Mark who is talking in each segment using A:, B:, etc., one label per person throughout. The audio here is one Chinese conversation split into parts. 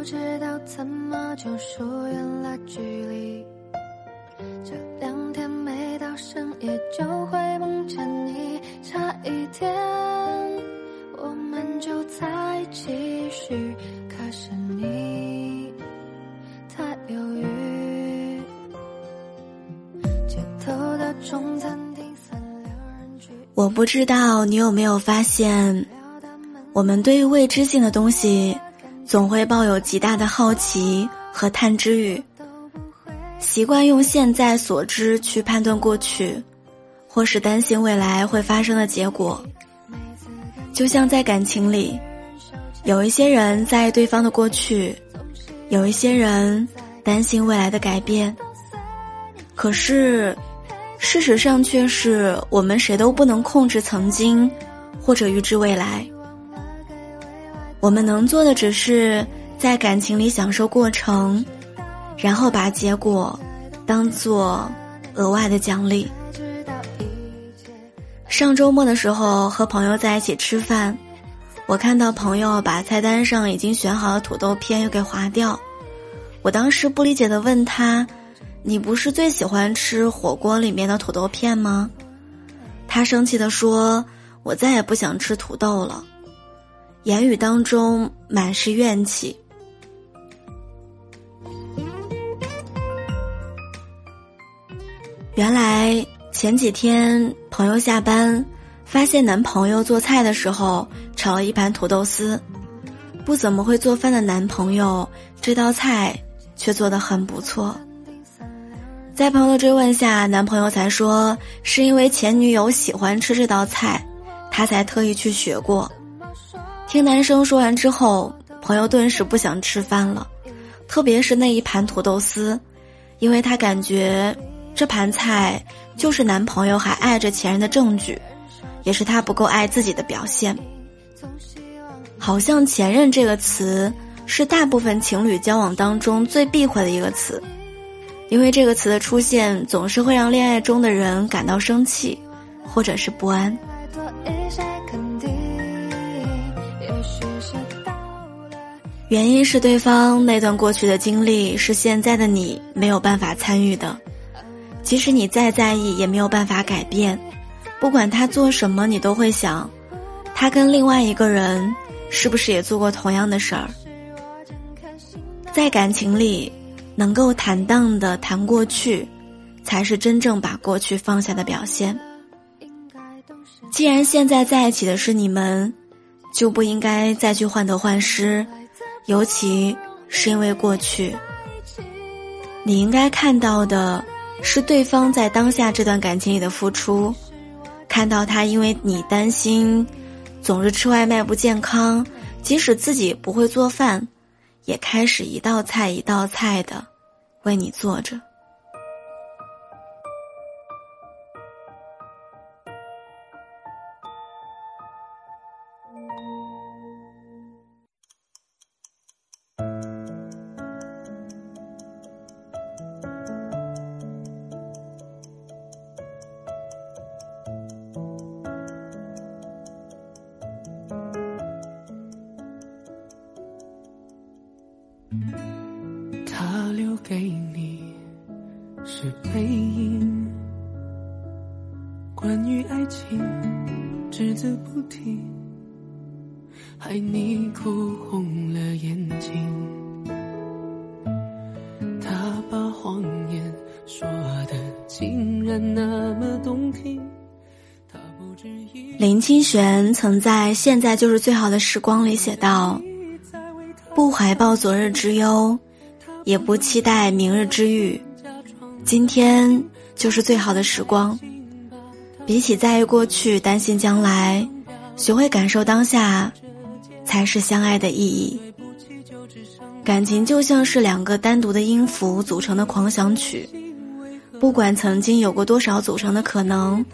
A: 不知道怎么就疏远了距离。这两天每到深夜就会梦见你，差一点我们就在继续，可是你太犹豫。街头的中餐厅三六人聚，
B: 我不知道你有没有发现，我们对于未知性的东西，总会抱有极大的好奇和探知欲。习惯用现在所知去判断过去，或是担心未来会发生的结果。就像在感情里，有一些人在意对方的过去，有一些人担心未来的改变。可是，事实上却是我们谁都不能控制曾经，或者预知未来。我们能做的只是在感情里享受过程。然后把结果当做额外的奖励。上周末的时候和朋友在一起吃饭，我看到朋友把菜单上已经选好的土豆片又给划掉，我当时不理解的问他：“你不是最喜欢吃火锅里面的土豆片吗？”他生气的说：“我再也不想吃土豆了。”言语当中满是怨气。原来前几天朋友下班，发现男朋友做菜的时候炒了一盘土豆丝，不怎么会做饭的男朋友这道菜却做得很不错。在朋友的追问下，男朋友才说是因为前女友喜欢吃这道菜，他才特意去学过。听男生说完之后，朋友顿时不想吃饭了，特别是那一盘土豆丝，因为他感觉。这盘菜就是男朋友还爱着前任的证据，也是他不够爱自己的表现。好像“前任”这个词是大部分情侣交往当中最避讳的一个词，因为这个词的出现总是会让恋爱中的人感到生气，或者是不安。原因是对方那段过去的经历是现在的你没有办法参与的。即使你再在意，也没有办法改变。不管他做什么，你都会想，他跟另外一个人是不是也做过同样的事儿？在感情里，能够坦荡的谈过去，才是真正把过去放下的表现。既然现在在一起的是你们，就不应该再去患得患失，尤其是因为过去，你应该看到的。是对方在当下这段感情里的付出，看到他因为你担心，总是吃外卖不健康，即使自己不会做饭，也开始一道菜一道菜的为你做着。
A: 给你是背影，关于爱情只字不提，害你哭红了眼睛。他把谎言说的竟然那么动听。
B: 林清玄曾在《现在就是最好的时光》里写道：“不怀抱昨日之忧。”也不期待明日之遇，今天就是最好的时光。比起在意过去、担心将来，学会感受当下，才是相爱的意义。感情就像是两个单独的音符组成的狂想曲，不管曾经有过多少组成的可能，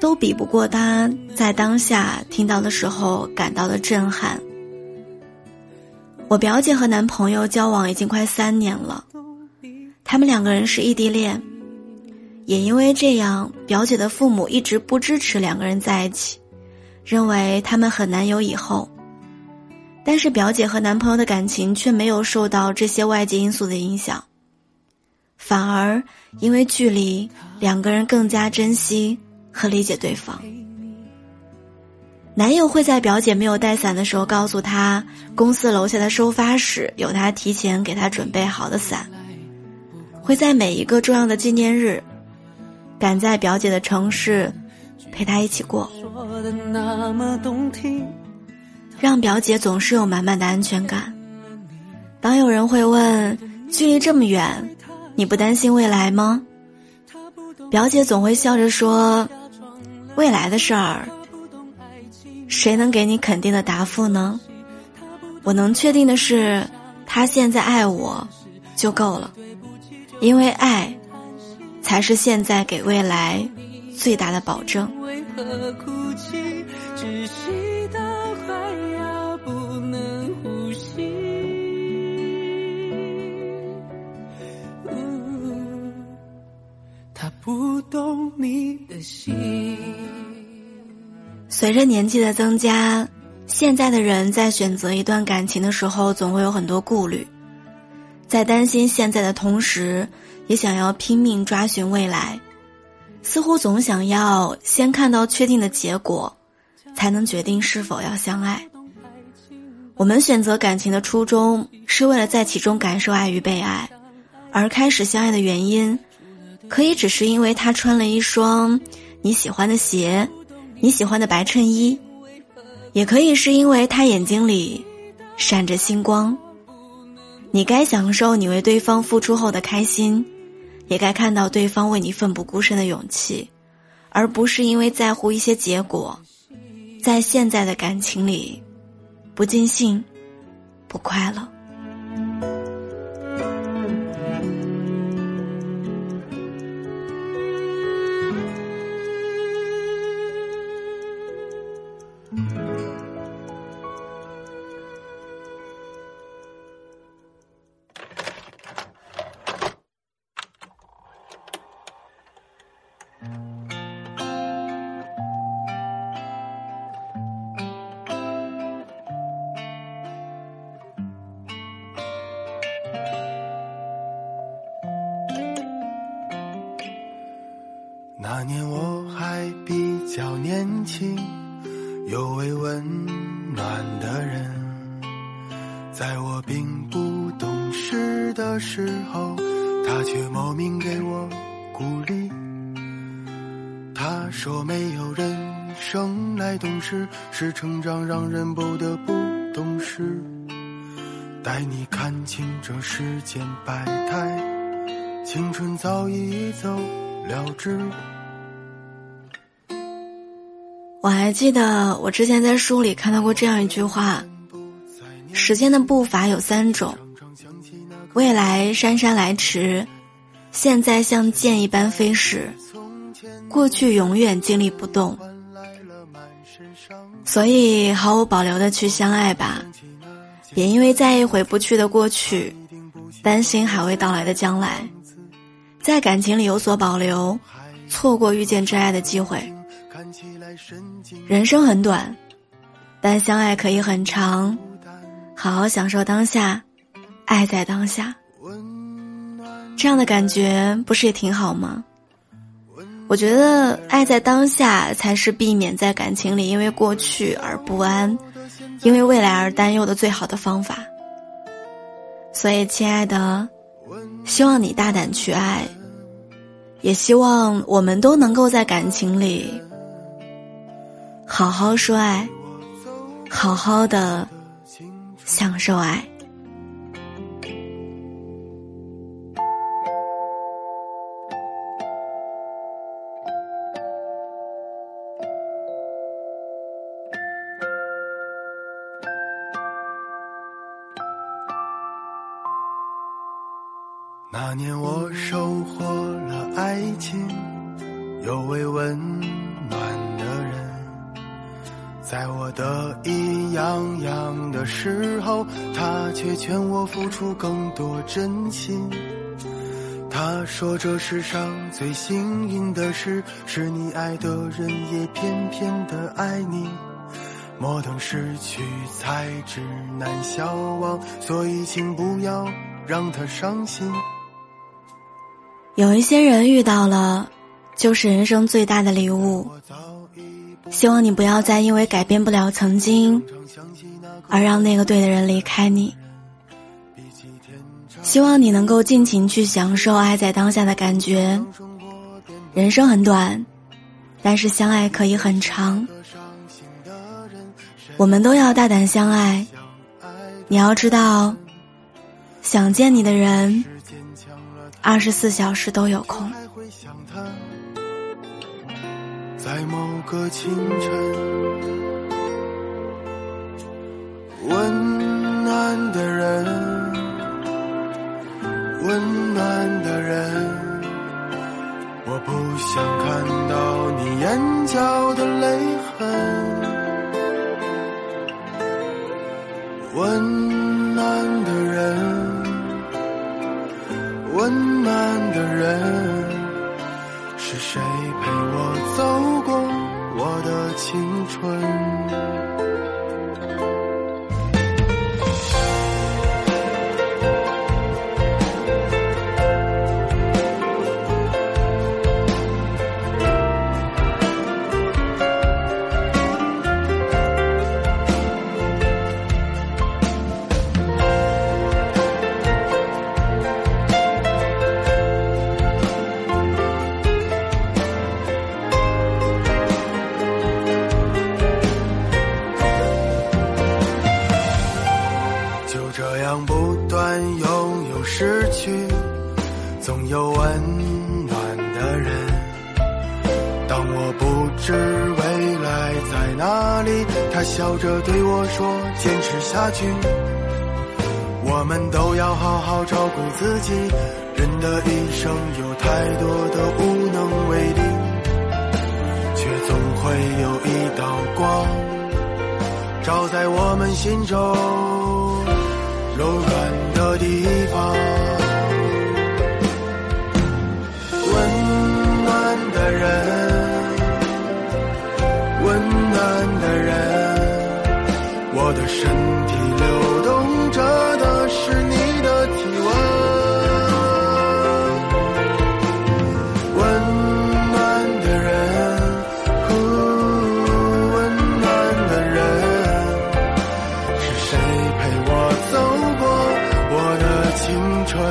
B: 都比不过他在当下听到的时候感到的震撼。我表姐和男朋友交往已经快三年了，他们两个人是异地恋，也因为这样，表姐的父母一直不支持两个人在一起，认为他们很难有以后。但是表姐和男朋友的感情却没有受到这些外界因素的影响，反而因为距离，两个人更加珍惜和理解对方。男友会在表姐没有带伞的时候告诉她，公司楼下的收发室有他提前给她准备好的伞。会在每一个重要的纪念日，赶在表姐的城市，陪她一起过，让表姐总是有满满的安全感。当有人会问，距离这么远，你不担心未来吗？表姐总会笑着说，未来的事儿。谁能给你肯定的答复呢？我能确定的是，他现在爱我，就够了，因为爱，才是现在给未来最大的保证。他不懂你的心。随着年纪的增加，现在的人在选择一段感情的时候，总会有很多顾虑，在担心现在的同时，也想要拼命抓寻未来，似乎总想要先看到确定的结果，才能决定是否要相爱。我们选择感情的初衷是为了在其中感受爱与被爱，而开始相爱的原因，可以只是因为他穿了一双你喜欢的鞋。你喜欢的白衬衣，也可以是因为他眼睛里闪着星光。你该享受你为对方付出后的开心，也该看到对方为你奋不顾身的勇气，而不是因为在乎一些结果，在现在的感情里不尽兴，不快乐。
C: 那年我还比较年轻，有位温暖的人，在我并不懂事的时候，他却莫名给我鼓励。他说：“没有人生来懂事，是成长让人不得不懂事。”带你看清这世间百态，青春早已走了之。
B: 我还记得，我之前在书里看到过这样一句话：时间的步伐有三种，未来姗姗来迟，现在像箭一般飞逝，过去永远静立不动。所以，毫无保留的去相爱吧，别因为在意回不去的过去，担心还未到来的将来，在感情里有所保留，错过遇见真爱的机会。人生很短，但相爱可以很长。好好享受当下，爱在当下，这样的感觉不是也挺好吗？我觉得爱在当下才是避免在感情里因为过去而不安，因为未来而担忧的最好的方法。所以，亲爱的，希望你大胆去爱，也希望我们都能够在感情里。好好说爱，好好的享受爱。
C: 在我得意洋洋的时候，他却劝我付出更多真心。他说这世上最幸运的事，是你爱的人也偏偏的爱你。莫等失去才知难消亡，所以请不要让他伤心。
B: 有一些人遇到了，就是人生最大的礼物。希望你不要再因为改变不了曾经，而让那个对的人离开你。希望你能够尽情去享受爱在当下的感觉。人生很短，但是相爱可以很长。我们都要大胆相爱。你要知道，想见你的人，二十四小时都有空。
C: 在某个清晨，温暖的人，温暖的人，我不想看到你眼角的泪痕。温暖的人，温暖的人，是谁陪青春？我不知未来在哪里，他笑着对我说：“坚持下去。”我们都要好好照顾自己。人的一生有太多的无能为力，却总会有一道光，照在我们心中柔软的地方。春。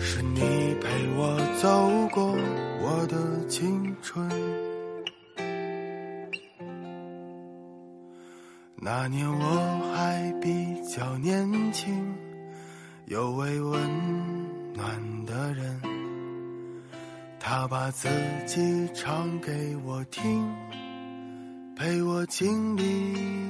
C: 是你陪我走过我的青春那年我还比较年轻，有位温暖的人，他把自己唱给我听，陪我经历。